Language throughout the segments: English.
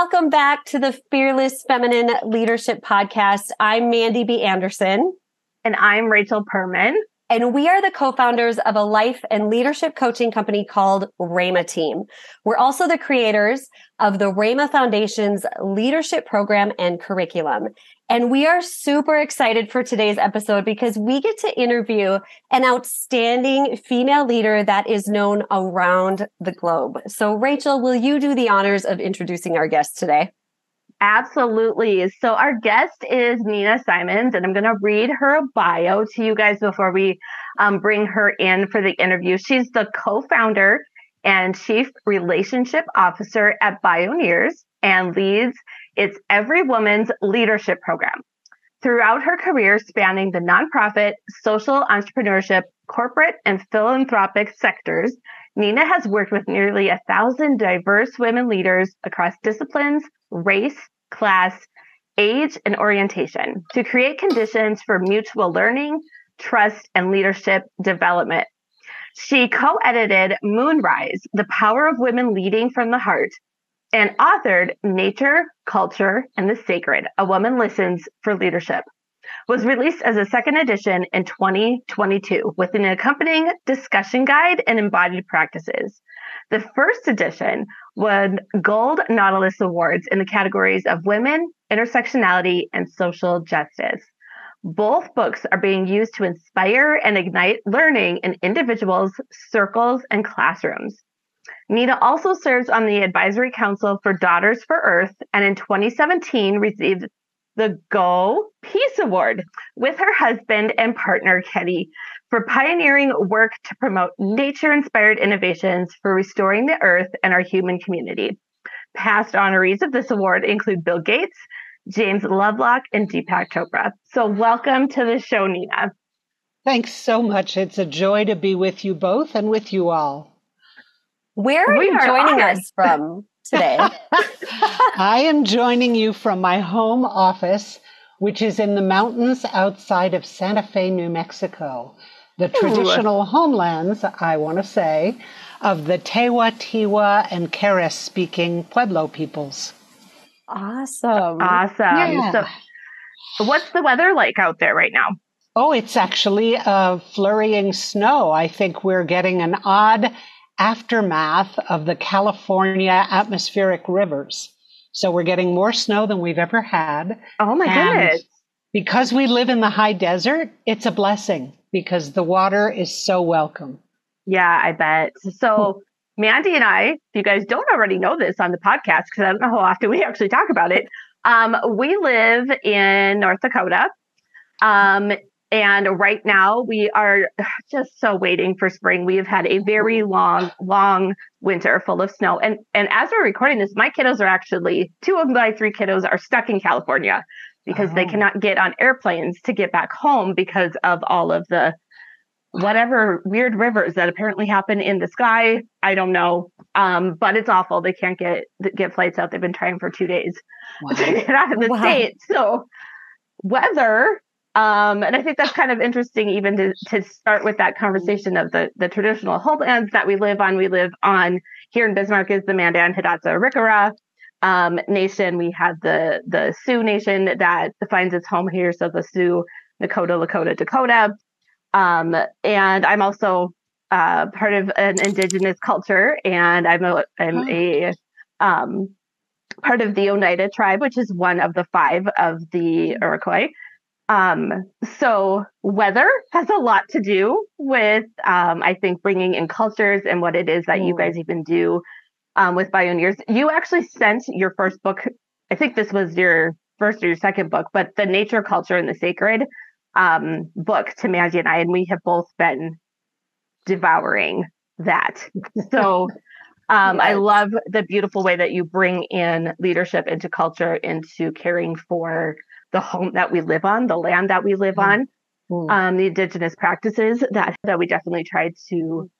Welcome back to the Fearless Feminine Leadership Podcast. I'm Mandy B. Anderson. And I'm Rachel Perman. And we are the co-founders of a life and leadership coaching company called Rama Team. We're also the creators of the Rama Foundation's leadership program and curriculum. And we are super excited for today's episode because we get to interview an outstanding female leader that is known around the globe. So Rachel, will you do the honors of introducing our guest today? Absolutely. So our guest is Nina Simons, and I'm going to read her bio to you guys before we um, bring her in for the interview. She's the co-founder and chief relationship officer at Bioneers and leads its Every Woman's Leadership Program. Throughout her career spanning the nonprofit, social entrepreneurship, corporate, and philanthropic sectors, Nina has worked with nearly a thousand diverse women leaders across disciplines, race, class, age, and orientation to create conditions for mutual learning, trust, and leadership development. She co edited Moonrise, The Power of Women Leading from the Heart, and authored Nature, Culture, and the Sacred A Woman Listens for Leadership. Was released as a second edition in 2022 with an accompanying discussion guide and embodied practices. The first edition won Gold Nautilus Awards in the categories of women, intersectionality, and social justice. Both books are being used to inspire and ignite learning in individuals, circles, and classrooms. Nina also serves on the Advisory Council for Daughters for Earth and in 2017 received the Goi Peace Award with her husband and partner, Kenny, for pioneering work to promote nature inspired innovations for restoring the earth and our human community. Past honorees of this award include Bill Gates, James Lovelock, and Deepak Chopra. So, welcome to the show, Nina. Thanks so much. It's a joy to be with you both and with you all. Where are we you are joining honored. us from today? I am joining you from my home office, which is in the mountains outside of Santa Fe, New Mexico the traditional homelands, I want to say, of the Tewa, Tiwa, and Keres speaking Pueblo peoples. Awesome. Awesome. Yeah. So, what's the weather like out there right now? Oh, it's actually uh, flurrying snow. I think we're getting an odd aftermath of the California atmospheric rivers. So we're getting more snow than we've ever had. Oh my and goodness. Because we live in the high desert, it's a blessing because the water is so welcome. Yeah, I bet. So, Mandy and I, if you guys don't already know this on the podcast, because I don't know how often we actually talk about it, um, we live in North Dakota. Um, and right now we are just so waiting for spring. We have had a very long, long winter full of snow. And and as we're recording this, my kiddos are actually two of my three kiddos are stuck in California because oh. they cannot get on airplanes to get back home because of all of the whatever weird rivers that apparently happen in the sky. I don't know. Um, but it's awful. They can't get get flights out. They've been trying for two days wow. to get out of the wow. state. So weather. Um, and I think that's kind of interesting even to, to start with that conversation of the, the traditional homelands that we live on. We live on here in Bismarck is the Mandan Hidatsa Arikara um, nation. We have the the Sioux Nation that finds its home here. So the Sioux, Nakota, Lakota, Dakota. Um, and I'm also uh, part of an indigenous culture, and I'm a I'm a um, part of the Oneida tribe, which is one of the five of the Iroquois. Um, so weather has a lot to do with, um, I think, bringing in cultures and what it is that mm. you guys even do um, with Bioneers. You actually sent your first book. I think this was your first or your second book, but the nature, culture, and the sacred um, book to Mandy and I, and we have both been devouring that. So um. I love the beautiful way that you bring in leadership into culture, into caring for the home that we live on, the land that we live mm. on, mm. Um, the indigenous practices that that we definitely tried to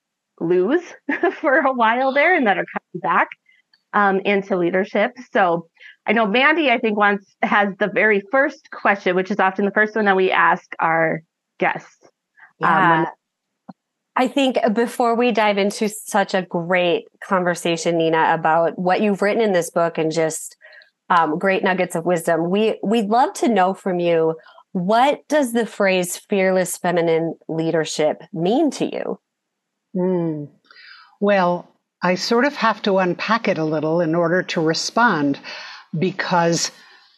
lose for a while there and that are coming back um, into leadership. So I know Mandy, I think, once has the very first question, which is often the first one that we ask our guests. Um, yeah. Um, I think before we dive into such a great conversation, Nina, about what you've written in this book and just um, great nuggets of wisdom. We we'd love to know from you what does the phrase fearless feminine leadership mean to you? Mm. Well, I sort of have to unpack it a little in order to respond because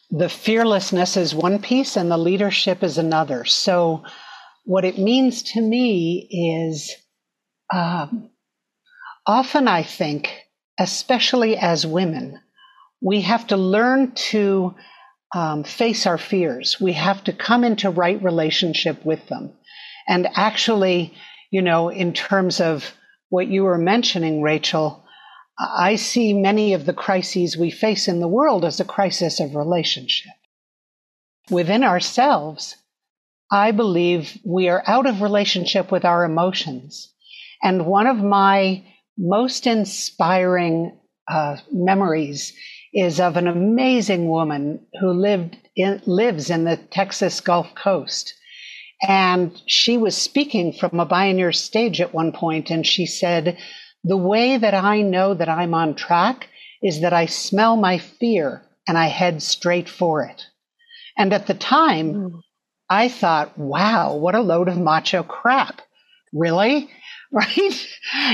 the fearlessness is one piece and the leadership is another. So, what it means to me is um, often I think, especially as women, we have to learn to um, face our fears. We have to come into right relationship with them. And actually, you know, in terms of what you were mentioning, Rachel, I see many of the crises we face in the world as a crisis of relationship. Within ourselves, I believe we are out of relationship with our emotions. And one of my most inspiring uh, memories is of an amazing woman who lived in, lives in the Texas Gulf Coast. And she was speaking from a Bioneers stage at one point, and she said, The way that I know that I'm on track is that I smell my fear and I head straight for it. And at the time, mm. I thought, wow, what a load of macho crap. Really? Right?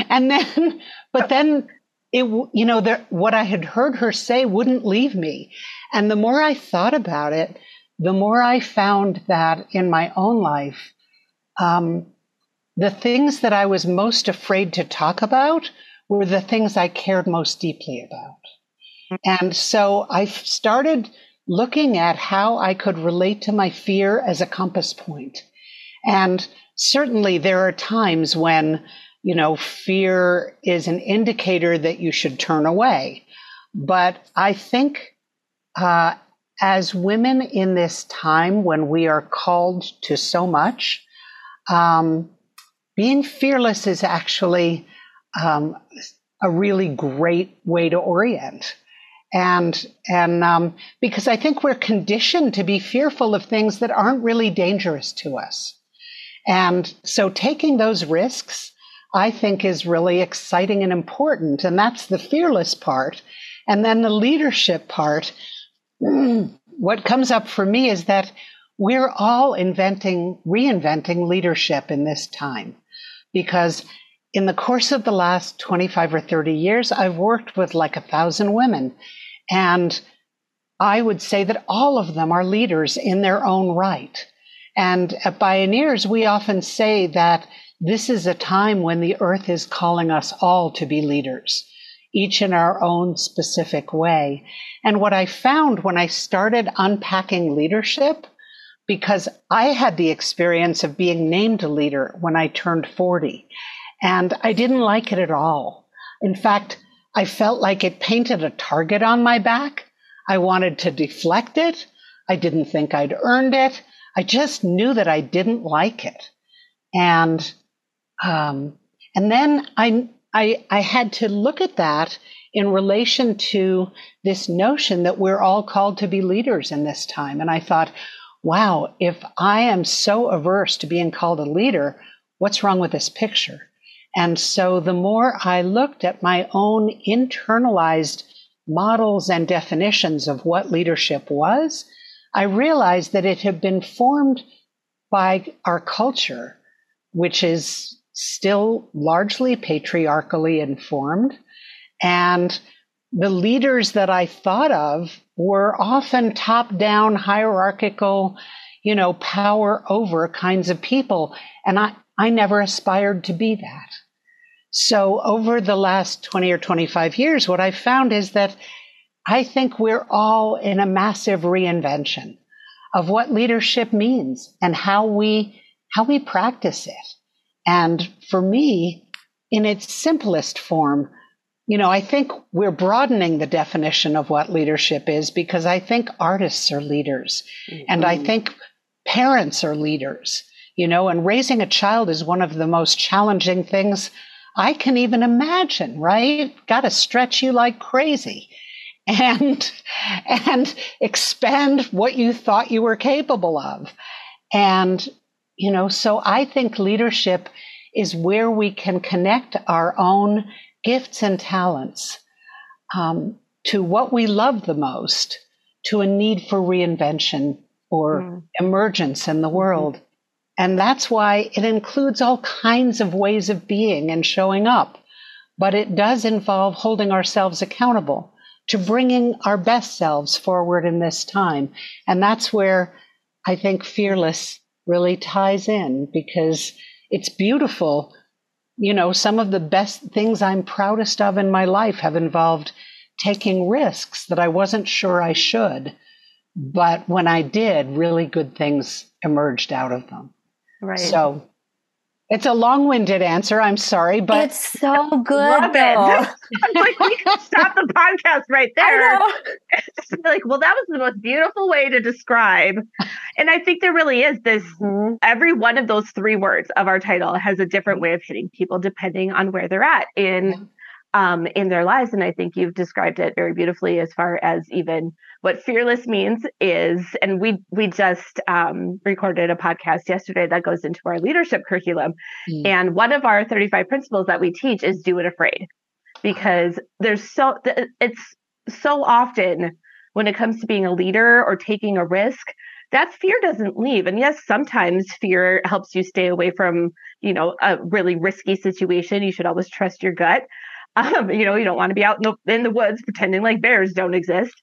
And then, but then it, you know, there, what I had heard her say wouldn't leave me. And the more I thought about it, the more I found that in my own life, um, the things that I was most afraid to talk about were the things I cared most deeply about. And so I started looking at how I could relate to my fear as a compass point. And certainly there are times when you know, fear is an indicator that you should turn away. But I think uh, as women in this time when we are called to so much, um, being fearless is actually um, a really great way to orient. And and um, because I think we're conditioned to be fearful of things that aren't really dangerous to us, and so taking those risks I think is really exciting and important. And that's the fearless part. And then the leadership part. What comes up for me is that we're all inventing, reinventing leadership in this time. Because in the course of the last 25 or 30 years, I've worked with like a thousand women. And I would say that all of them are leaders in their own right. And at Bioneers, we often say that this is a time when the earth is calling us all to be leaders, each in our own specific way. And what I found when I started unpacking leadership, because I had the experience of being named a leader when I turned 40, and I didn't like it at all. In fact, I felt like it painted a target on my back. I wanted to deflect it. I didn't think I'd earned it. I just knew that I didn't like it. And um, and then I, I, I had to look at that in relation to this notion that we're all called to be leaders in this time. And I thought, wow, if I am so averse to being called a leader, what's wrong with this picture? And so the more I looked at my own internalized models and definitions of what leadership was, I realized that it had been formed by our culture, which is still largely patriarchally informed. And the leaders that I thought of were often top down, hierarchical, you know, power over kinds of people. And I, I never aspired to be that. So over the last 20 or 25 years, what I found is that I think we're all in a massive reinvention of what leadership means and how we, how we practice it. And for me, in its simplest form, you know, I think we're broadening the definition of what leadership is because I think artists are leaders mm-hmm. and I think parents are leaders, you know, and raising a child is one of the most challenging things I can even imagine, right? Got to stretch you like crazy and and expand what you thought you were capable of. And you know, so I think leadership is where we can connect our own gifts and talents um, to what we love the most, to a need for reinvention or mm. emergence in the mm-hmm. world. Mm-hmm. And that's why it includes all kinds of ways of being and showing up. But it does involve holding ourselves accountable to bringing our best selves forward in this time. And that's where I think Fearless really ties in because it's beautiful. You know, some of the best things I'm proudest of in my life have involved taking risks that I wasn't sure I should. But when I did, really good things emerged out of them. Right. So it's a long-winded answer. I'm sorry, but it's so good. Love though. it. like we could stop the podcast right there. like, well, that was the most beautiful way to describe. And I think there really is this. Mm-hmm. Every one of those three words of our title has a different way of hitting people depending on where they're at in um, in their lives. And I think you've described it very beautifully as far as even what fearless means is, and we we just um, recorded a podcast yesterday that goes into our leadership curriculum. Mm. And one of our 35 principles that we teach is do it afraid, because there's so it's so often when it comes to being a leader or taking a risk that fear doesn't leave and yes sometimes fear helps you stay away from you know a really risky situation you should always trust your gut um, you know, you don't want to be out in the in the woods pretending like bears don't exist.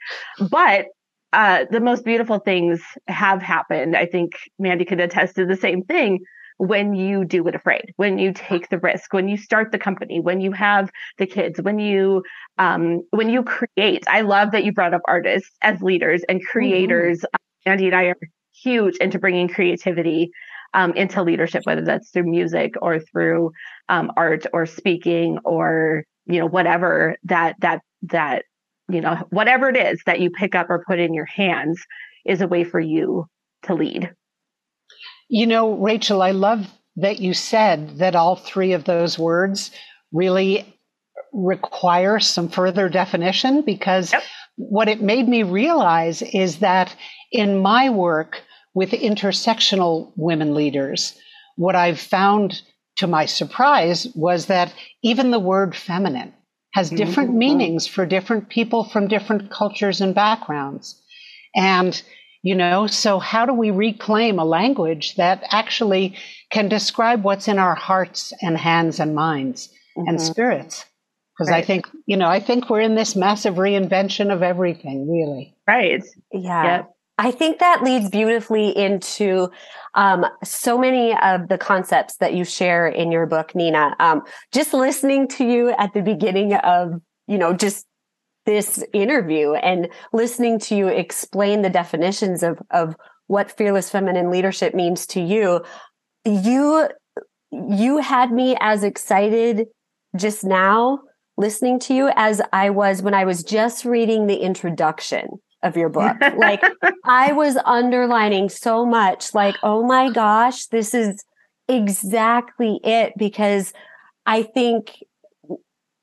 But uh, the most beautiful things have happened. I think Mandy could attest to the same thing when you do it afraid, when you take the risk, when you start the company, when you have the kids, when you um, when you create. I love that you brought up artists as leaders and mm-hmm. creators. Mm-hmm. Mandy and I are huge into bringing creativity um, into leadership, whether that's through music or through um, art or speaking or you know whatever that that that you know whatever it is that you pick up or put in your hands is a way for you to lead you know rachel i love that you said that all three of those words really require some further definition because yep. what it made me realize is that in my work with intersectional women leaders what i've found to my surprise, was that even the word feminine has mm-hmm. different mm-hmm. meanings for different people from different cultures and backgrounds. And, you know, so how do we reclaim a language that actually can describe what's in our hearts and hands and minds mm-hmm. and spirits? Because right. I think, you know, I think we're in this massive reinvention of everything, really. Right. Yeah. Yep. I think that leads beautifully into um, so many of the concepts that you share in your book, Nina. Um, just listening to you at the beginning of, you know, just this interview and listening to you explain the definitions of of what fearless feminine leadership means to you, you you had me as excited just now listening to you as I was when I was just reading the introduction of your book. Like I was underlining so much, like, oh my gosh, this is exactly it. Because I think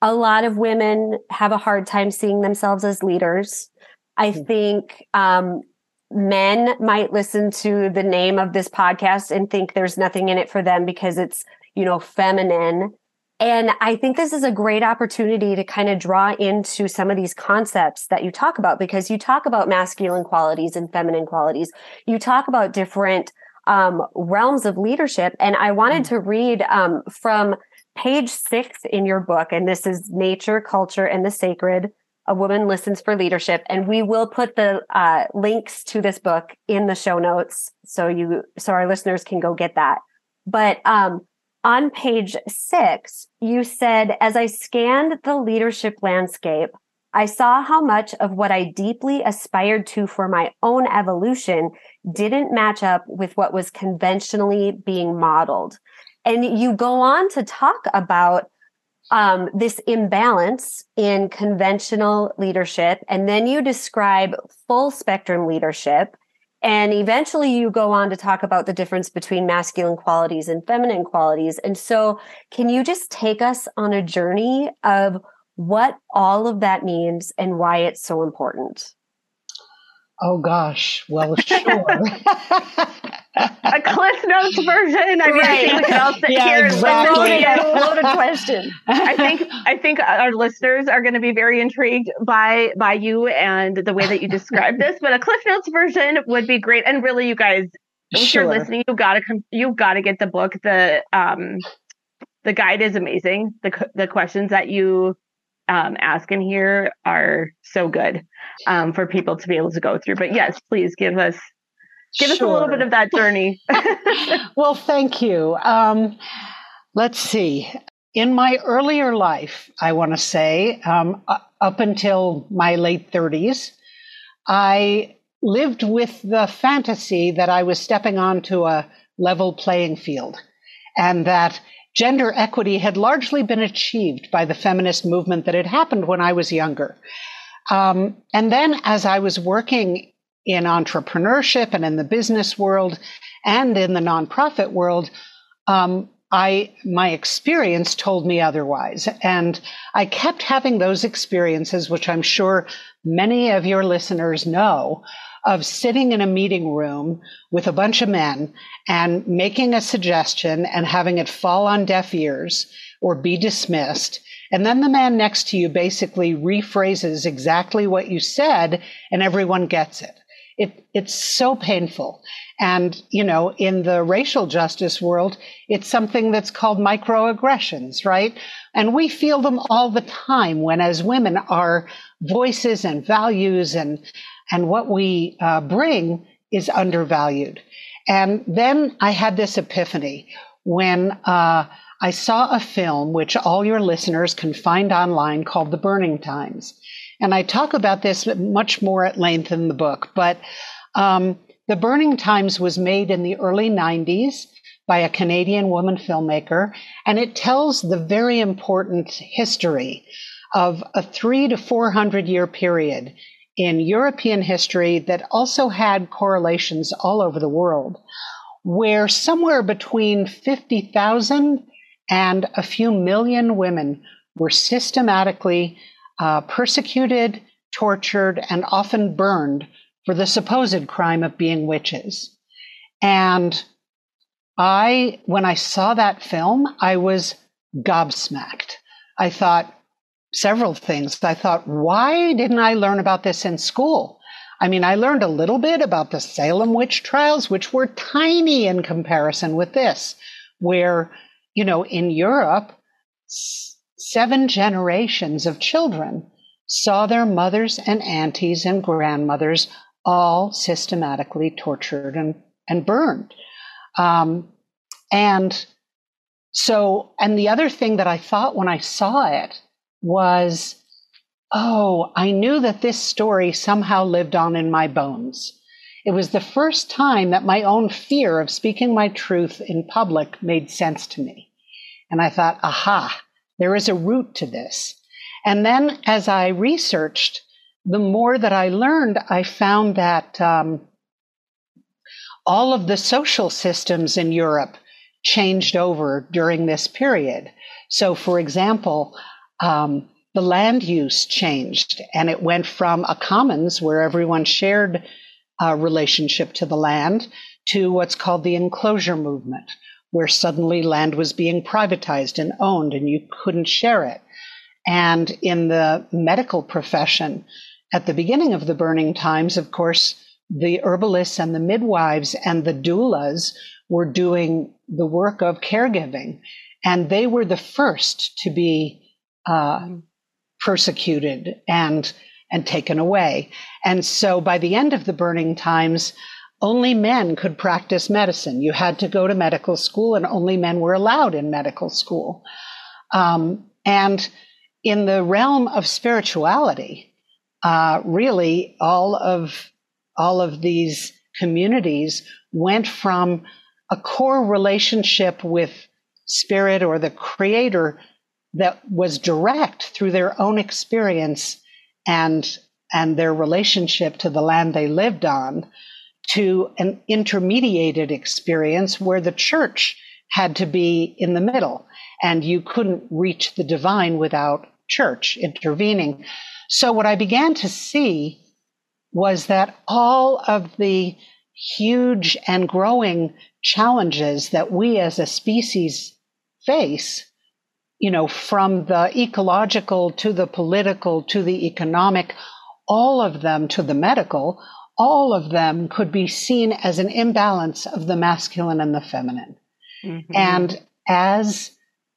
a lot of women have a hard time seeing themselves as leaders. I hmm. think um, men might listen to the name of this podcast and think there's nothing in it for them because it's, you know, feminine. And I think this is a great opportunity to kind of draw into some of these concepts that you talk about because you talk about masculine qualities and feminine qualities. You talk about different um, realms of leadership. And I wanted mm-hmm. to read um, from page six in your book, and this is Nature, Culture, and the Sacred. A woman listens for leadership, and we will put the uh, links to this book in the show notes so you so our listeners can go get that. But um, on page six, you said, as I scanned the leadership landscape, I saw how much of what I deeply aspired to for my own evolution didn't match up with what was conventionally being modeled. And you go on to talk about um, this imbalance in conventional leadership. And then you describe full spectrum leadership and eventually you go on to talk about the difference between masculine qualities and feminine qualities. And so can you just take us on a journey of what all of that means and why it's so important? Oh gosh, well, sure. a Cliff Notes version. I mean, right. I think we can all sit yeah, here exactly. and loaded question. I think I think our listeners are going to be very intrigued by by you and the way that you describe this. But a Cliff Notes version would be great. And really, you guys, if Sure. you're listening, you gotta come, you gotta get the book. The um, the guide is amazing. The the questions that you um, ask in here are so good um, for people to be able to go through. But yes, please give us give us a little bit of that journey. Well, thank you. Um, let's see. In my earlier life, I want to say, um, up until my late 30s, I lived with the fantasy that I was stepping onto a level playing field and that gender equity had largely been achieved by the feminist movement that had happened when I was younger. Um, and then as I was working in entrepreneurship and in the business world and in the nonprofit world, um, I my experience told me otherwise, and I kept having those experiences, which I'm sure many of your listeners know, of sitting in a meeting room with a bunch of men and making a suggestion and having it fall on deaf ears or be dismissed. And then the man next to you basically rephrases exactly what you said, and everyone gets it. It, it's so painful. And, you know, in the racial justice world, it's something that's called microaggressions, right? And we feel them all the time when, as women, our voices and values and, and what we uh, bring is undervalued. And then I had this epiphany when uh, I saw a film, which all your listeners can find online, called The Burning Times. And I talk about this much more at length in the book, but um, The Burning Times was made in the early 90s by a Canadian woman filmmaker, and it tells the very important history of a three to 400 year period in European history that also had correlations all over the world, where somewhere between 50,000 and a few million women were systematically uh, persecuted, tortured, and often burned for the supposed crime of being witches. And I, when I saw that film, I was gobsmacked. I thought several things. I thought, why didn't I learn about this in school? I mean, I learned a little bit about the Salem witch trials, which were tiny in comparison with this, where, you know, in Europe, seven generations of children saw their mothers and aunties and grandmothers all systematically tortured and, and burned. Um, and so, and the other thing that I thought when I saw it was, oh, I knew that this story somehow lived on in my bones. It was the first time that my own fear of speaking my truth in public made sense to me. And I thought, aha, there is a root to this. And then as I researched, the more that I learned, I found that um, all of the social systems in Europe changed over during this period. So, for example, um, the land use changed and it went from a commons where everyone shared a relationship to the land to what's called the enclosure movement, where suddenly land was being privatized and owned and you couldn't share it. And in the medical profession, at the beginning of the burning times, of course, the herbalists and the midwives and the doulas were doing the work of caregiving. And they were the first to be uh, persecuted and, and taken away. And so by the end of the burning times, only men could practice medicine. You had to go to medical school, and only men were allowed in medical school. Um, and in the realm of spirituality, uh, really all of all of these communities went from a core relationship with spirit or the creator that was direct through their own experience and and their relationship to the land they lived on to an intermediated experience where the church had to be in the middle. And you couldn't reach the divine without church intervening. So what i began to see was that all of the huge and growing challenges that we as a species face, you know, from the ecological to the political to the economic, all of them to the medical, all of them could be seen as an imbalance of the masculine and the feminine. Mm-hmm. And as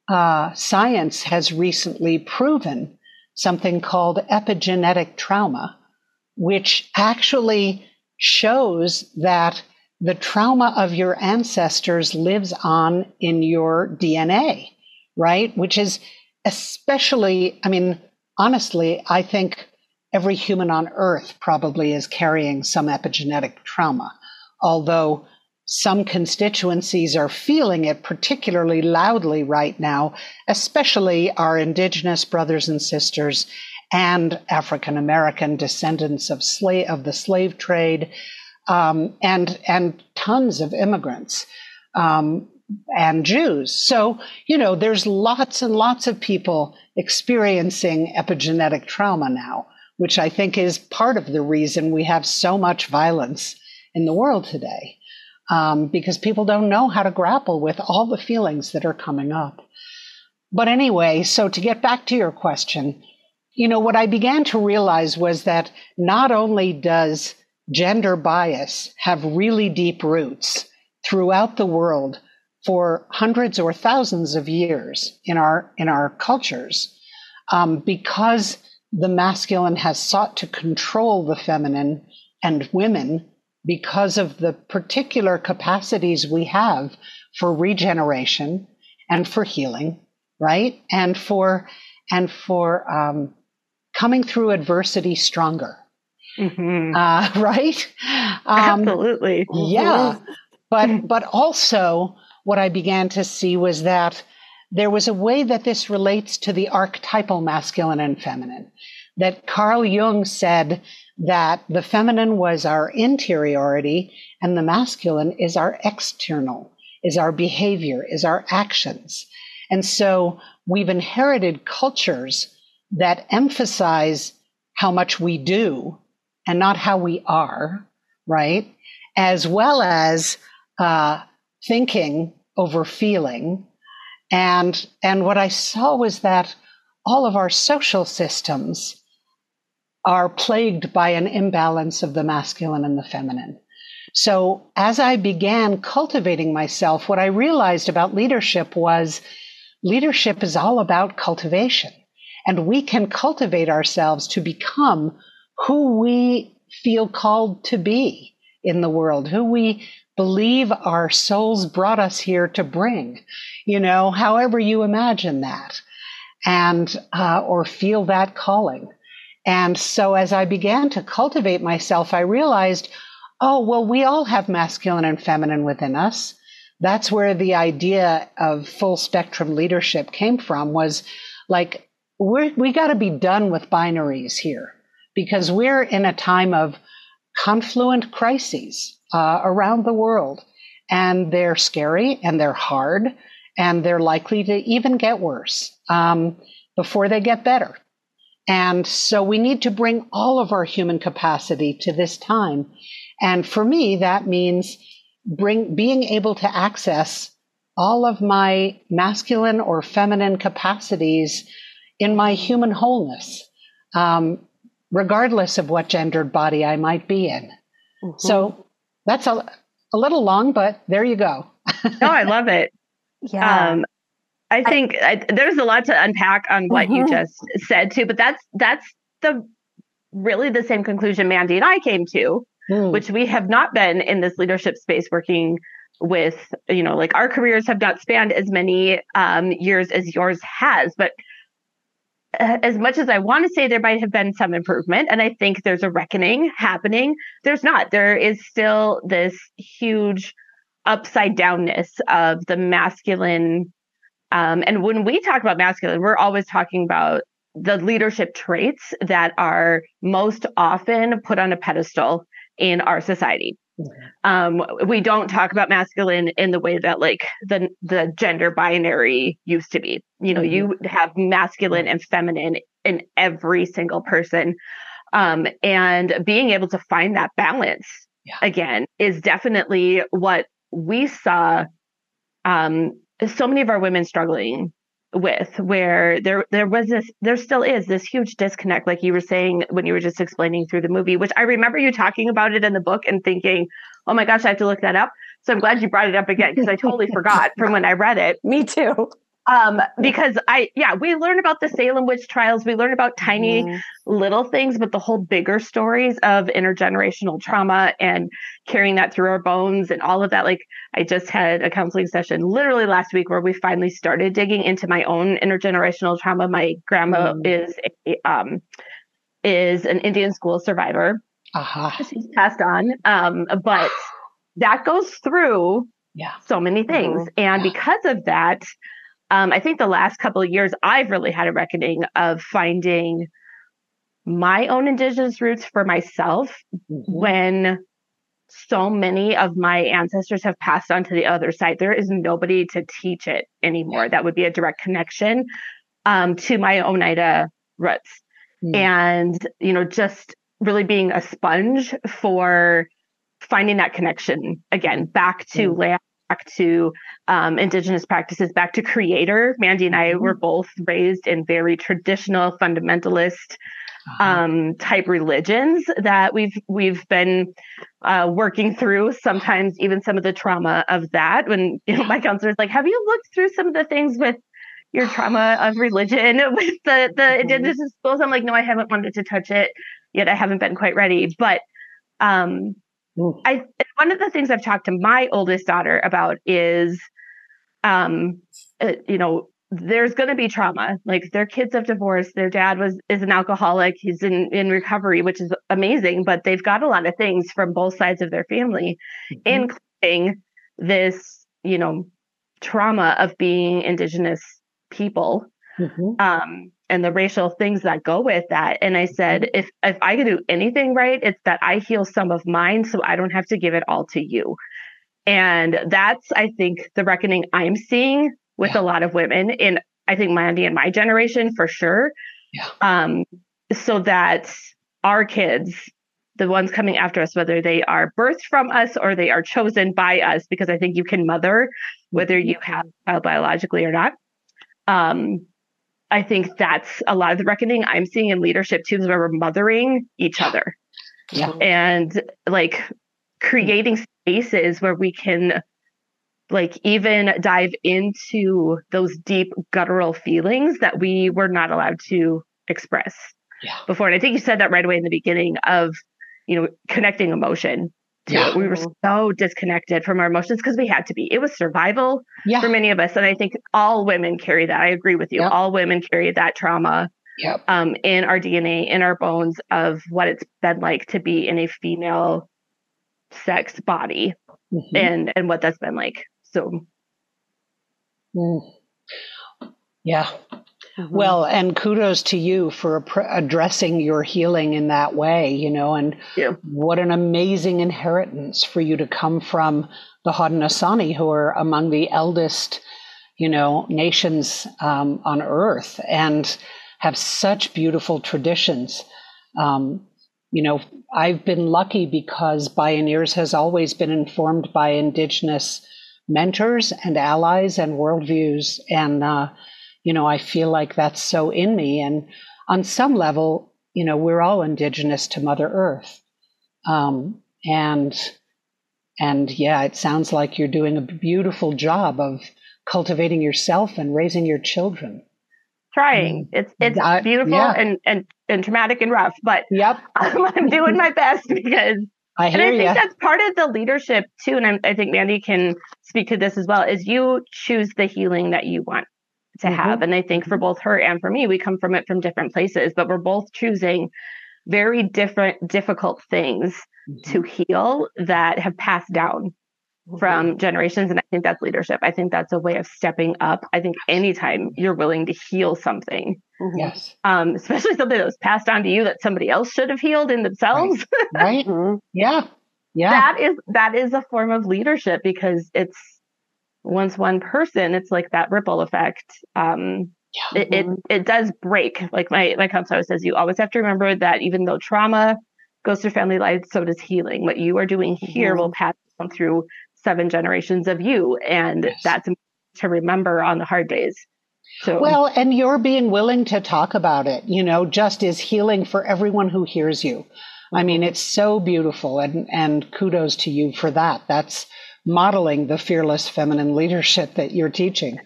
uh, science has recently proven something called epigenetic trauma, which actually shows that the trauma of your ancestors lives on in your DNA, right? Which is especially, I mean, honestly, I think every human on earth probably is carrying some epigenetic trauma, although some constituencies are feeling it particularly loudly right now, especially our indigenous brothers and sisters and African American descendants of of the slave trade, um, and and tons of immigrants um, and Jews. So you know, there's lots and lots of people experiencing epigenetic trauma now, which I think is part of the reason we have so much violence in the world today um, because people don't know how to grapple with all the feelings that are coming up. But anyway, so to get back to your question, you know, what I began to realize was that not only does gender bias have really deep roots throughout the world for hundreds or thousands of years in our in our cultures, um, because the masculine has sought to control the feminine and women because of the particular capacities we have for regeneration and for healing, right? And for and for um, coming through adversity stronger, mm-hmm. uh, right? Um, Absolutely, yeah. But but also, what I began to see was that there was a way that this relates to the archetypal masculine and feminine. That Carl Jung said that the feminine was our interiority and the masculine is our external, is our behavior, is our actions. And so we've inherited cultures that emphasize how much we do and not how we are, right? As well as uh, thinking over feeling. And, and what I saw was that all of our social systems are plagued by an imbalance of the masculine and the feminine. So as I began cultivating myself, what I realized about leadership was leadership is all about cultivation. And we can cultivate ourselves to become who we feel called to be in the world, who we believe our souls brought us here to bring, you know, however you imagine that and, uh, or feel that calling. And so as I began to cultivate myself, I realized, oh, well, we all have masculine and feminine within us. That's where the idea of full spectrum leadership came from was like, we're, we got to be done with binaries here because we're in a time of confluent crises uh, around the world. And they're scary and they're hard and they're likely to even get worse um, before they get better. And so we need to bring all of our human capacity to this time. And for me, that means bring, being able to access all of my masculine or feminine capacities in my human wholeness, um, regardless of what gendered body I might be in. Mm-hmm. So that's a, a little long, but there you go. oh, I love it. Yeah. Um, I think I, there's a lot to unpack on what mm-hmm. you just said too, but that's that's the really the same conclusion Mandy and I came to, mm. which we have not been in this leadership space working with, you know, like our careers have not spanned as many um, years as yours has, but as much as I want to say there might have been some improvement, and I think there's a reckoning happening, there's not. There is still this huge upside downness of the masculine um, and when we talk about masculine, we're always talking about the leadership traits that are most often put on a pedestal in our society. Um, we don't talk about masculine in the way that like the the gender binary used to be. You know, mm-hmm. you have masculine and feminine in every single person. Um, and being able to find that balance yeah. again is definitely what we saw um, so many of our women struggling with where there there was this there still is this huge disconnect like you were saying when you were just explaining through the movie which i remember you talking about it in the book and thinking oh my gosh i have to look that up. So i'm glad you brought it up again because i totally forgot from when i read it. Me too um because i yeah we learn about the salem witch trials we learn about tiny mm. little things but the whole bigger stories of intergenerational trauma and carrying that through our bones and all of that like i just had a counseling session literally last week where we finally started digging into my own intergenerational trauma my grandma mm. is a, um is an indian school survivor uh-huh. she's passed on um but that goes through yeah so many things mm-hmm. and yeah. because of that um, I think the last couple of years, I've really had a reckoning of finding my own indigenous roots for myself mm-hmm. when so many of my ancestors have passed on to the other side. There is nobody to teach it anymore. That would be a direct connection um, to my Oneida roots. Mm. And, you know, just really being a sponge for finding that connection again back to mm. land back to um, indigenous practices, back to creator. Mandy and I mm-hmm. were both raised in very traditional fundamentalist uh-huh. um, type religions that we've we've been uh, working through. Sometimes even some of the trauma of that. When you know, my counselor is like, "Have you looked through some of the things with?" Your trauma of religion with the the mm-hmm. indigenous schools. I'm like, no, I haven't wanted to touch it yet. I haven't been quite ready. But um, I one of the things I've talked to my oldest daughter about is, um, uh, you know, there's going to be trauma. Like their kids have divorced. Their dad was is an alcoholic. He's in in recovery, which is amazing. But they've got a lot of things from both sides of their family, mm-hmm. including this, you know, trauma of being Indigenous people. Mm-hmm. Um, and the racial things that go with that. And I said, mm-hmm. if if I could do anything right, it's that I heal some of mine so I don't have to give it all to you. And that's, I think, the reckoning I'm seeing with yeah. a lot of women in I think Mandy and my generation for sure. Yeah. Um, so that our kids, the ones coming after us, whether they are birthed from us or they are chosen by us, because I think you can mother whether you mm-hmm. have child biologically or not. Um, I think that's a lot of the reckoning I'm seeing in leadership too, is where we're mothering each other. Yeah. And like creating spaces where we can like even dive into those deep guttural feelings that we were not allowed to express yeah. before. And I think you said that right away in the beginning of, you know, connecting emotion to yeah. We were so disconnected from our emotions because we had to be. It was survival yeah. for many of us. And I think all women carry that. I agree with you. Yep. All women carry that trauma yep. um, in our DNA, in our bones of what it's been like to be in a female sex body mm-hmm. and and what that's been like. So mm. yeah. Mm-hmm. Well, and kudos to you for addressing your healing in that way, you know, and yeah. what an amazing inheritance for you to come from the Haudenosaunee, who are among the eldest, you know, nations um, on earth and have such beautiful traditions. Um, you know, I've been lucky because Bioneers has always been informed by Indigenous mentors and allies and worldviews. And, uh, you know, I feel like that's so in me. And on some level, you know, we're all indigenous to Mother Earth. Um, and and yeah, it sounds like you're doing a beautiful job of cultivating yourself and raising your children. Trying. Mm. It's it's beautiful yeah. and, and and traumatic and rough, but yep, I'm, I'm doing my best because I and I think ya. that's part of the leadership too. And I'm, i think Mandy can speak to this as well. Is you choose the healing that you want to mm-hmm. have. And I think for both her and for me, we come from it from different places, but we're both choosing very different, difficult things mm-hmm. to heal that have passed down mm-hmm. from generations. And I think that's leadership. I think that's a way of stepping up. I think anytime you're willing to heal something, mm-hmm. yes, um, especially something that was passed on to you that somebody else should have healed in themselves, right? right? Mm-hmm. yeah, yeah. That is that is a form of leadership because it's once one person, it's like that ripple effect. Um, yeah. it, it, it does break. Like my my counselor says, you always have to remember that even though trauma goes through family life, so does healing. What you are doing here mm-hmm. will pass on through seven generations of you, and yes. that's to remember on the hard days. So well, and you're being willing to talk about it. You know, just is healing for everyone who hears you. I mean, mm-hmm. it's so beautiful, and and kudos to you for that. That's modeling the fearless feminine leadership that you're teaching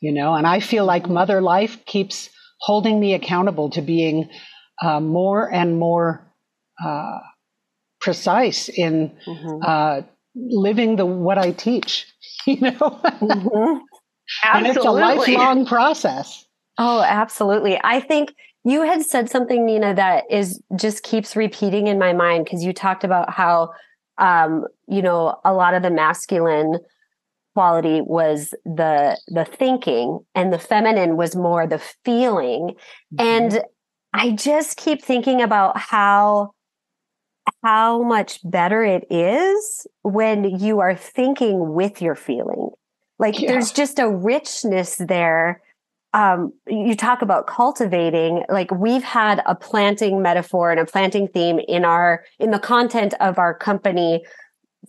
you know, and I feel like Mother Life keeps holding me accountable to being uh, more and more uh, precise in mm-hmm. uh, living the what I teach. You know, mm-hmm. and it's a lifelong process. Oh, absolutely. I think you had said something, Nina, that is just keeps repeating in my mind because you talked about how, um, you know, a lot of the masculine quality was the the thinking and the feminine was more the feeling mm-hmm. and i just keep thinking about how how much better it is when you are thinking with your feeling like yeah. there's just a richness there um, you talk about cultivating like we've had a planting metaphor and a planting theme in our in the content of our company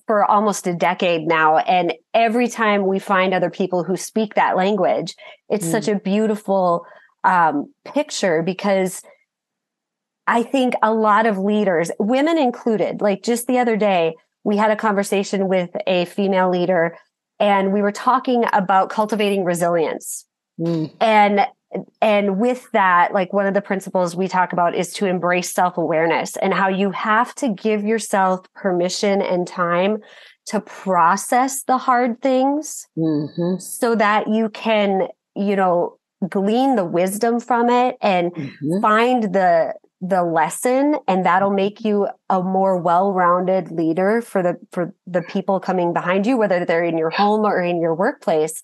for almost a decade now. And every time we find other people who speak that language, it's mm. such a beautiful um, picture because I think a lot of leaders, women included, like just the other day, we had a conversation with a female leader and we were talking about cultivating resilience. Mm. And and with that, like one of the principles we talk about is to embrace self awareness and how you have to give yourself permission and time to process the hard things mm-hmm. so that you can, you know, glean the wisdom from it and mm-hmm. find the the lesson and that'll make you a more well-rounded leader for the for the people coming behind you whether they're in your home or in your workplace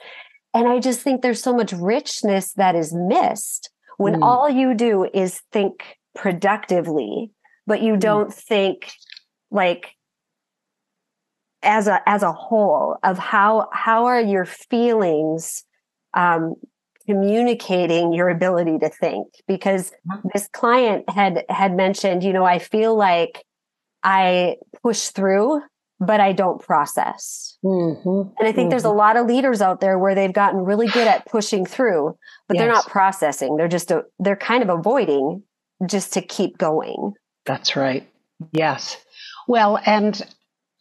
and I just think there's so much richness that is missed when mm. all you do is think productively, but you mm. don't think like as a as a whole of how how are your feelings um, communicating your ability to think because mm-hmm. this client had had mentioned you know i feel like i push through but I don't process. Mm-hmm. And I think mm-hmm. there's a mm-hmm. lot of leaders out there where they've gotten really good at pushing through, but yes. they're not processing. They're just, a, they're kind of avoiding just to keep going. That's right. Yes. Well, and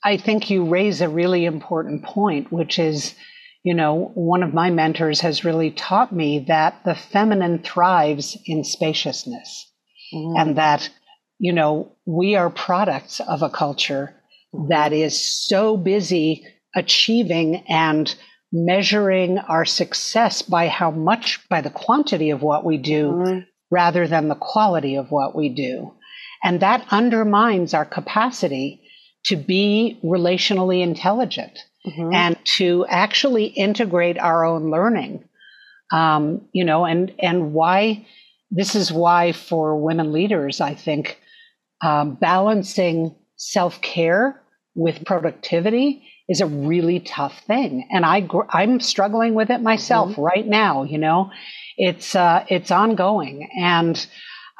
I think you raise a really important point, which is, you know, one of my mentors has really taught me that the feminine thrives in spaciousness mm. and that, you know, we are products of a culture that is so busy achieving and measuring our success by how much, by the quantity of what we do mm-hmm. rather than the quality of what we do. And that undermines our capacity to be relationally intelligent mm-hmm. and to actually integrate our own learning. Um, you know, and, and why this is why for women leaders, I think um, balancing self care with productivity is a really tough thing and i i'm struggling with it myself mm-hmm. right now you know it's uh, it's ongoing and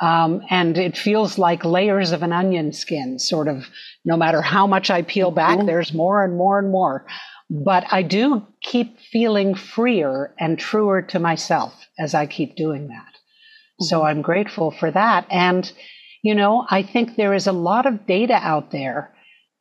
um, and it feels like layers of an onion skin sort of no matter how much i peel back mm-hmm. there's more and more and more but i do keep feeling freer and truer to myself as i keep doing that mm-hmm. so i'm grateful for that and you know i think there is a lot of data out there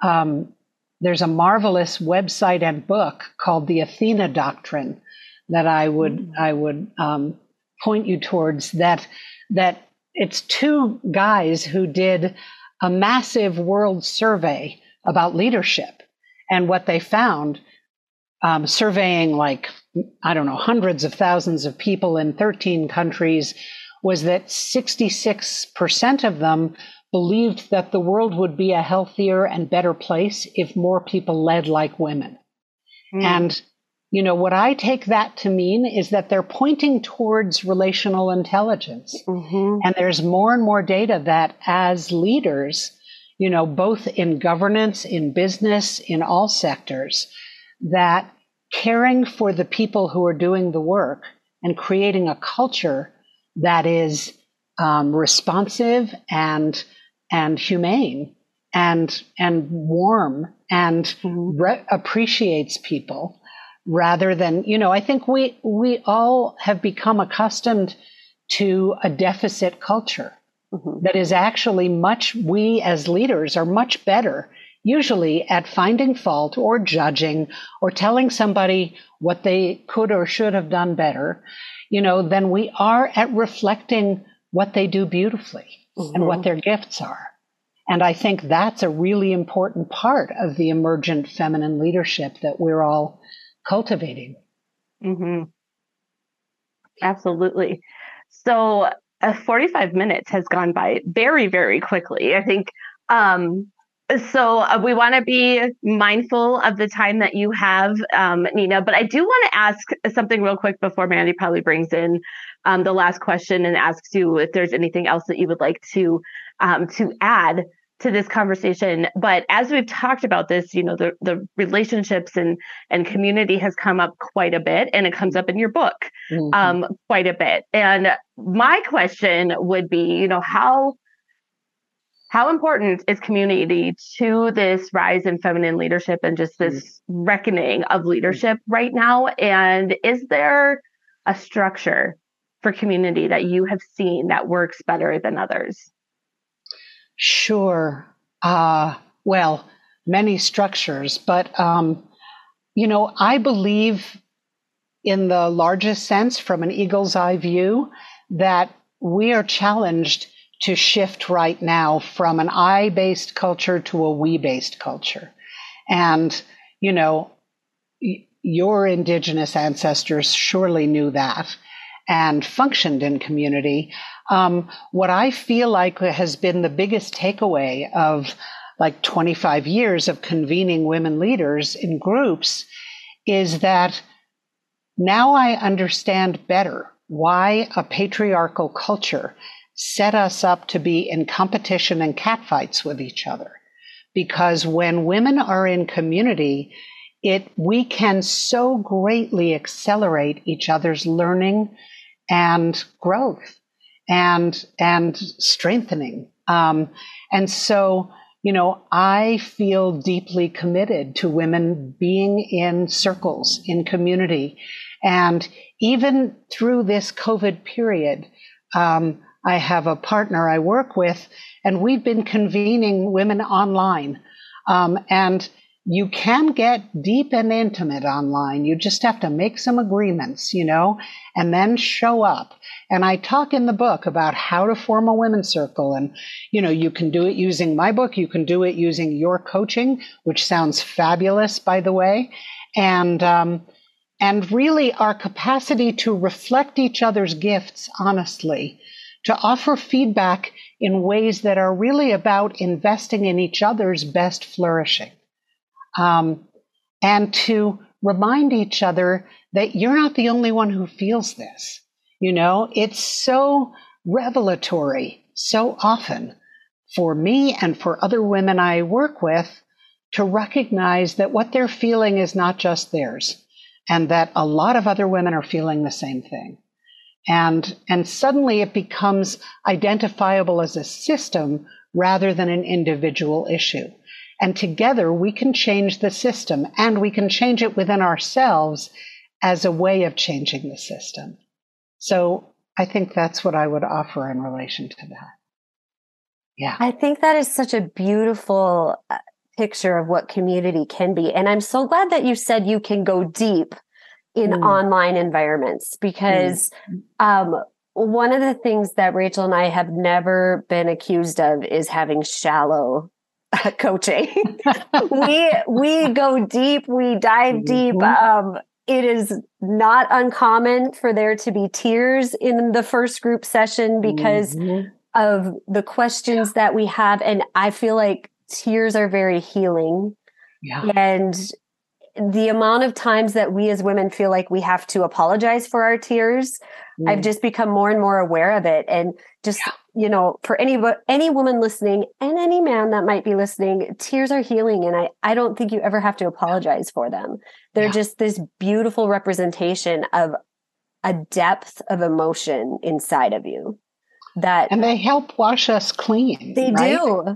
um, there's a marvelous website and book called the Athena Doctrine that I would mm-hmm. I would um, point you towards. That that it's two guys who did a massive world survey about leadership, and what they found, um, surveying like I don't know hundreds of thousands of people in 13 countries, was that 66% of them believed that the world would be a healthier and better place if more people led like women. Mm. And, you know, what I take that to mean is that they're pointing towards relational intelligence. Mm-hmm. And there's more and more data that as leaders, you know, both in governance, in business, in all sectors, that caring for the people who are doing the work and creating a culture that is um, responsive and and humane and and warm and mm-hmm. re- appreciates people rather than you know i think we we all have become accustomed to a deficit culture mm-hmm. that is actually much we as leaders are much better usually at finding fault or judging or telling somebody what they could or should have done better you know than we are at reflecting what they do beautifully mm-hmm. and what mm-hmm. their gifts are and I think that's a really important part of the emergent feminine leadership that we're all cultivating. Mm-hmm. Absolutely. So, uh, 45 minutes has gone by very, very quickly. I think um, so uh, we want to be mindful of the time that you have, um, Nina. But I do want to ask something real quick before Mandy probably brings in um, the last question and asks you if there's anything else that you would like to um, to add to this conversation. But as we've talked about this, you know, the, the relationships and and community has come up quite a bit, and it comes up in your book mm-hmm. um, quite a bit. And my question would be, you know, how how important is community to this rise in feminine leadership and just this mm-hmm. reckoning of leadership right now? And is there a structure for community that you have seen that works better than others? Sure. Uh, well, many structures, but, um, you know, I believe in the largest sense, from an eagle's eye view, that we are challenged to shift right now from an I based culture to a we based culture. And, you know, your indigenous ancestors surely knew that and functioned in community. Um, what I feel like has been the biggest takeaway of like 25 years of convening women leaders in groups is that now I understand better why a patriarchal culture set us up to be in competition and catfights with each other. Because when women are in community, it we can so greatly accelerate each other's learning and growth and and strengthening. Um, and so, you know, I feel deeply committed to women being in circles in community, and even through this COVID period. Um, I have a partner I work with, and we've been convening women online. Um, and you can get deep and intimate online. You just have to make some agreements, you know, and then show up. And I talk in the book about how to form a women's circle. And, you know, you can do it using my book. You can do it using your coaching, which sounds fabulous, by the way. And, um, and really our capacity to reflect each other's gifts honestly, to offer feedback in ways that are really about investing in each other's best flourishing um, and to remind each other that you're not the only one who feels this. You know, it's so revelatory so often for me and for other women I work with to recognize that what they're feeling is not just theirs and that a lot of other women are feeling the same thing. And, and suddenly it becomes identifiable as a system rather than an individual issue. And together we can change the system and we can change it within ourselves as a way of changing the system. So I think that's what I would offer in relation to that. Yeah. I think that is such a beautiful uh, picture of what community can be. And I'm so glad that you said you can go deep in mm. online environments because mm. um, one of the things that Rachel and I have never been accused of is having shallow coaching. we we go deep, we dive mm-hmm. deep. Um, it is not uncommon for there to be tears in the first group session because mm-hmm. of the questions that we have, and I feel like tears are very healing. Yeah. And the amount of times that we as women feel like we have to apologize for our tears, mm. I've just become more and more aware of it. And just, yeah. you know, for any, any woman listening and any man that might be listening, tears are healing. And I, I don't think you ever have to apologize for them. They're yeah. just this beautiful representation of a depth of emotion inside of you that and they help wash us clean. they right? do.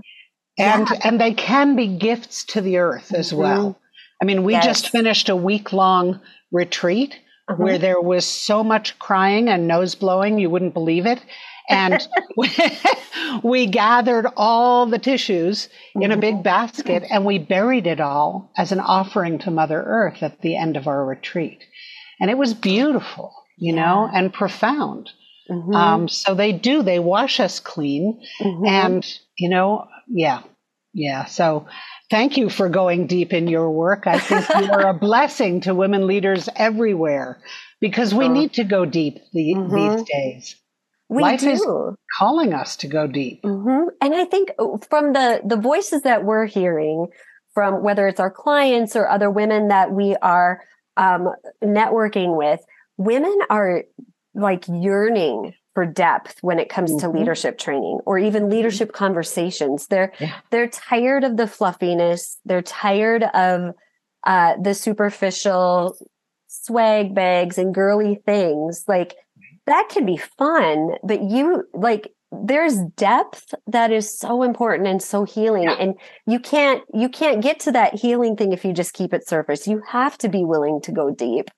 and Yeah. and they can be gifts to the earth as Mhm. well. I mean, we Yes. just finished a week long retreat Uh-huh. where there was so much crying and nose blowing, you wouldn't believe it. And we, gathered all the tissues in a Mm-hmm. big basket and we buried it all as an offering to Mother Earth at the end of our retreat. And it was beautiful, you know, and profound. Mhm. Um, so they do, they wash us clean. Mhm. And, you know, yeah, yeah. So thank you for going deep in your work. I think you are a blessing to women leaders everywhere because we Sure. need to go deep the, Mhm. these days, we life do. is- calling us to go deep. hmm And I think uh, from the the voices that we're hearing from whether it's our clients or other women that we are um, networking with, women are like yearning for depth when it comes to Mhm. leadership training or even leadership conversations. They're Yeah. they're tired of the fluffiness. They're tired of uh, the superficial swag bags and girly things. Like that can be fun, but you like there's depth that is so important and so healing Yeah. and you can't you can't get to that healing thing if you just keep it surface you have to be willing to go deep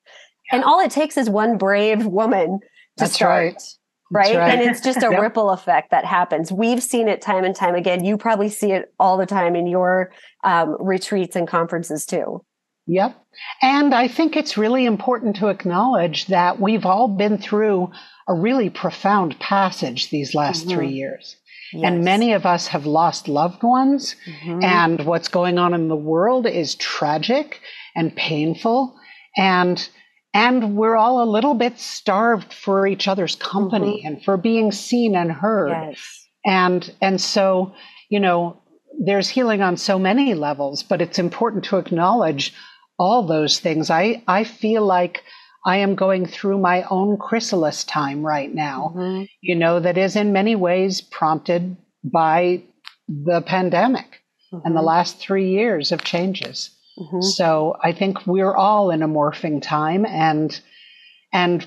and all it takes is one brave woman to That's start right. Right? Right. and it's just a Yep. ripple effect that happens we've seen it time and time again you probably see it all the time in your um, retreats and conferences too Yep. And I think it's really important to acknowledge that we've all been through a really profound passage these last Mhm. three years. Yes. And many of us have lost loved ones. Mhm. and what's going on in the world is tragic and painful and and we're all a little bit starved for each other's company and for being seen and heard yes and and so you know there's healing on so many levels but it's important to acknowledge all those things i i feel like i am going through my own chrysalis time right now Mhm. you know that is in many ways prompted by the pandemic and the Mhm. last three years of changes. Mhm. So I think we're all in a morphing time and and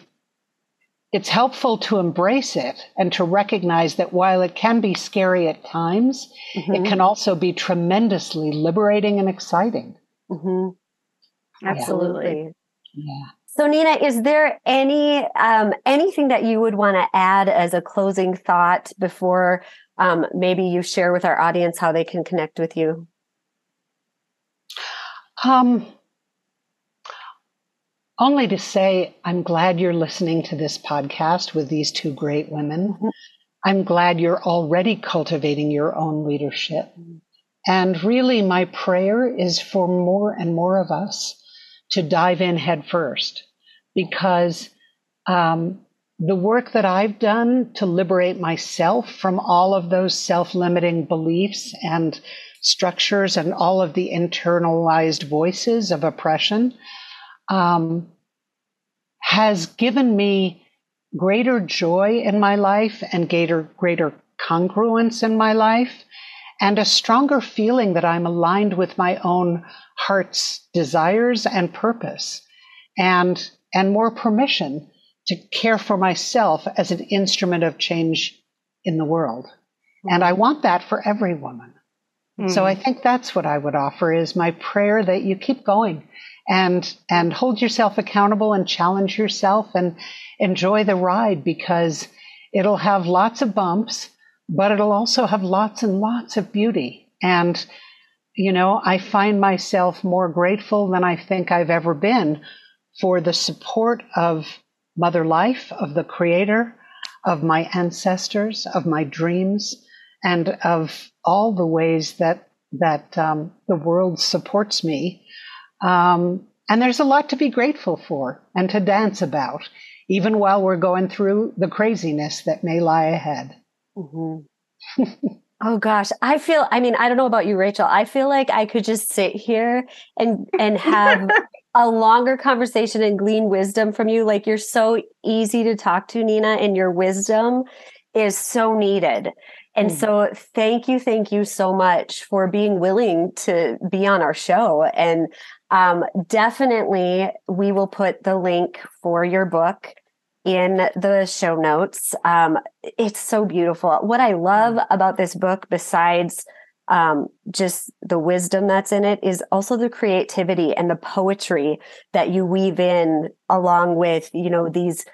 it's helpful to embrace it and to recognize that while it can be scary at times, Mhm. it can also be tremendously liberating and exciting. Mhm. Absolutely. Yeah. So Nina, is there any um, anything that you would want to add as a closing thought before um, maybe you share with our audience how they can connect with you? Um, only to say, I'm glad you're listening to this podcast with these two great women. I'm glad you're already cultivating your own leadership. And really, my prayer is for more and more of us to dive in head first because um, the work that I've done to liberate myself from all of those self limiting beliefs and structures and all of the internalized voices of oppression um, has given me greater joy in my life and greater, greater congruence in my life and a stronger feeling that I'm aligned with my own heart's desires and purpose and and more permission to care for myself as an instrument of change in the world. And I want that for every woman. So I hmm. think that's what I would offer is my prayer that you keep going and and hold yourself accountable and challenge yourself and enjoy the ride because it'll have lots of bumps, but it'll also have lots and lots of beauty. And you know, I find myself more grateful than I think I've ever been for the support of Mother Life, of the Creator, of my ancestors, of my dreams, and of all the ways that that um, the world supports me. Um, and there's a lot to be grateful for and to dance about, even while we're going through the craziness that may lie ahead. Mhm. oh gosh, I feel. I mean, I don't know about you, Rachel. I feel like I could just sit here and and have a longer conversation and glean wisdom from you. Like you're so easy to talk to, Nina, and your wisdom is so needed. And Mm. so, thank you, thank you so much for being willing to be on our show. And um, definitely, we will put the link for your book in the show notes. Um, it's so beautiful. What I love mm. about this book, besides um, just the wisdom that's in it, is also the creativity and the poetry that you weave in along with, you know, these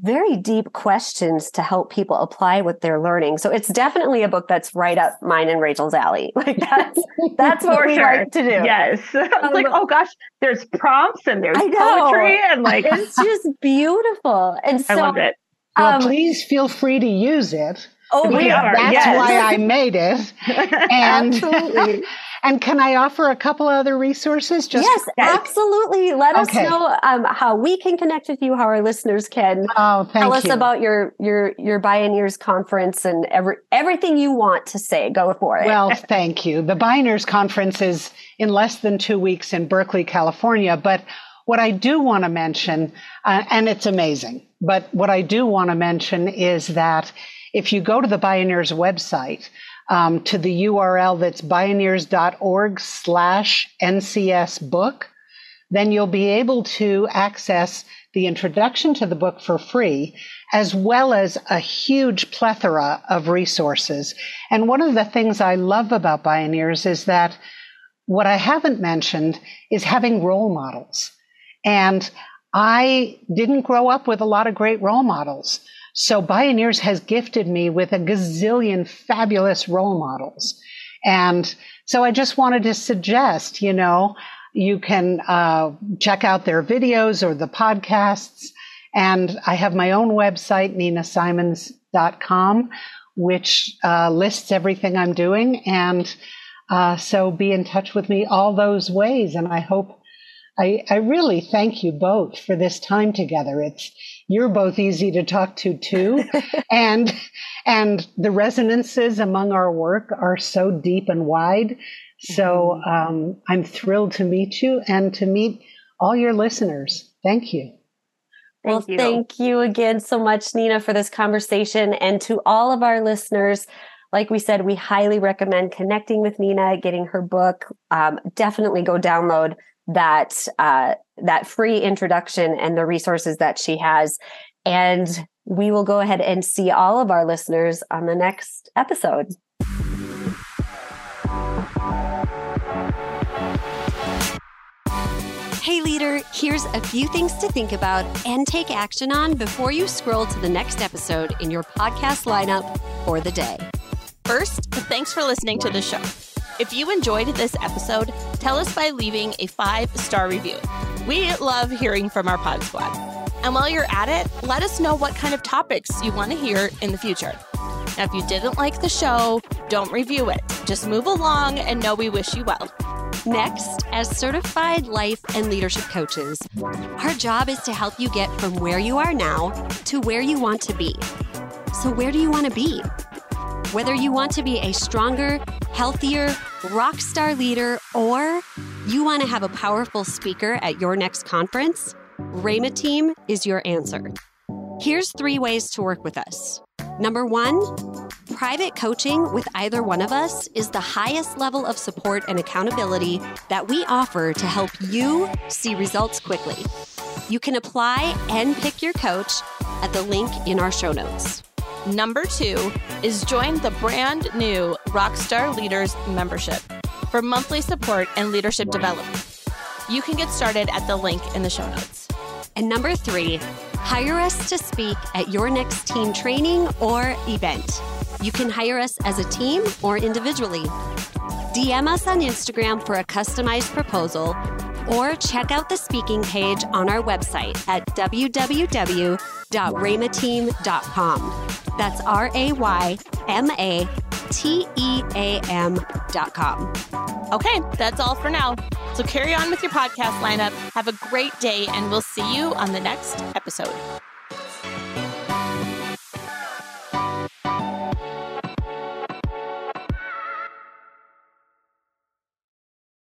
very deep questions to help people apply what they're learning. So it's definitely a book that's right up mine and Rachel's alley. Like that's that's what we sure. like to do. Yes. Um, like, oh gosh, there's prompts and there's poetry and like it's just beautiful. And so I love it. Well, um, please feel free to use it. Oh, we are. That's yes. why I made it. And Absolutely. And can I offer a couple other resources? Just yes, absolutely. Let okay. us know um, how we can connect with you, how our listeners can. Oh, thank Tell us about your your your Bioneers conference and every everything you want to say. Go for it. Well, thank you. The Bioneers conference is in less than two weeks in Berkeley, California, but what I do want to mention, uh, and it's amazing, but what I do want to mention is that if you go to the Bioneers website, um, to the URL that's bioneers.org slash NCS book, then you'll be able to access the introduction to the book for free, as well as a huge plethora of resources. And one of the things I love about Bioneers is that what I haven't mentioned is having role models. And I didn't grow up with a lot of great role models. So Bioneers has gifted me with a gazillion fabulous role models. And so I just wanted to suggest, you know, you can uh, check out their videos or the podcasts. And I have my own website, ninasimons.com, which uh, lists everything I'm doing. And uh, so be in touch with me all those ways. And I hope, I, I really thank you both for this time together. It's, you're both easy to talk to too. and and the resonances among our work are so deep and wide. So mm-hmm. um, I'm thrilled to meet you and to meet all your listeners. Thank you. Well, thank you. thank you again so much, Nina, for this conversation. And to all of our listeners, like we said, we highly recommend connecting with Nina, getting her book. Um, definitely go download that uh, that free introduction and the resources that she has. And we will go ahead and see all of our listeners on the next episode. Hey, leader, here's a few things to think about and take action on before you scroll to the next episode in your podcast lineup for the day. First, thanks for listening to the show. If you enjoyed this episode, tell us by leaving a five star review. We love hearing from our Pod Squad. And while you're at it, let us know what kind of topics you want to hear in the future. Now, if you didn't like the show, don't review it. Just move along and know we wish you well. Next, as certified life and leadership coaches, our job is to help you get from where you are now to where you want to be. So, where do you want to be? Whether you want to be a stronger, healthier, rock star leader, or you want to have a powerful speaker at your next conference, Rhema Team is your answer. Here's three ways to work with us. Number one, private coaching with either one of us is the highest level of support and accountability that we offer to help you see results quickly. You can apply and pick your coach at the link in our show notes. Number two is join the brand new Rockstar Leaders membership for monthly support and leadership development. You can get started at the link in the show notes. And number three, hire us to speak at your next team training or event. You can hire us as a team or individually. DM us on Instagram for a customized proposal or check out the speaking page on our website at www.raymateam.com. That's R A Y M A T E A M.com. Okay, that's all for now. So carry on with your podcast lineup. Have a great day, and we'll see you on the next episode.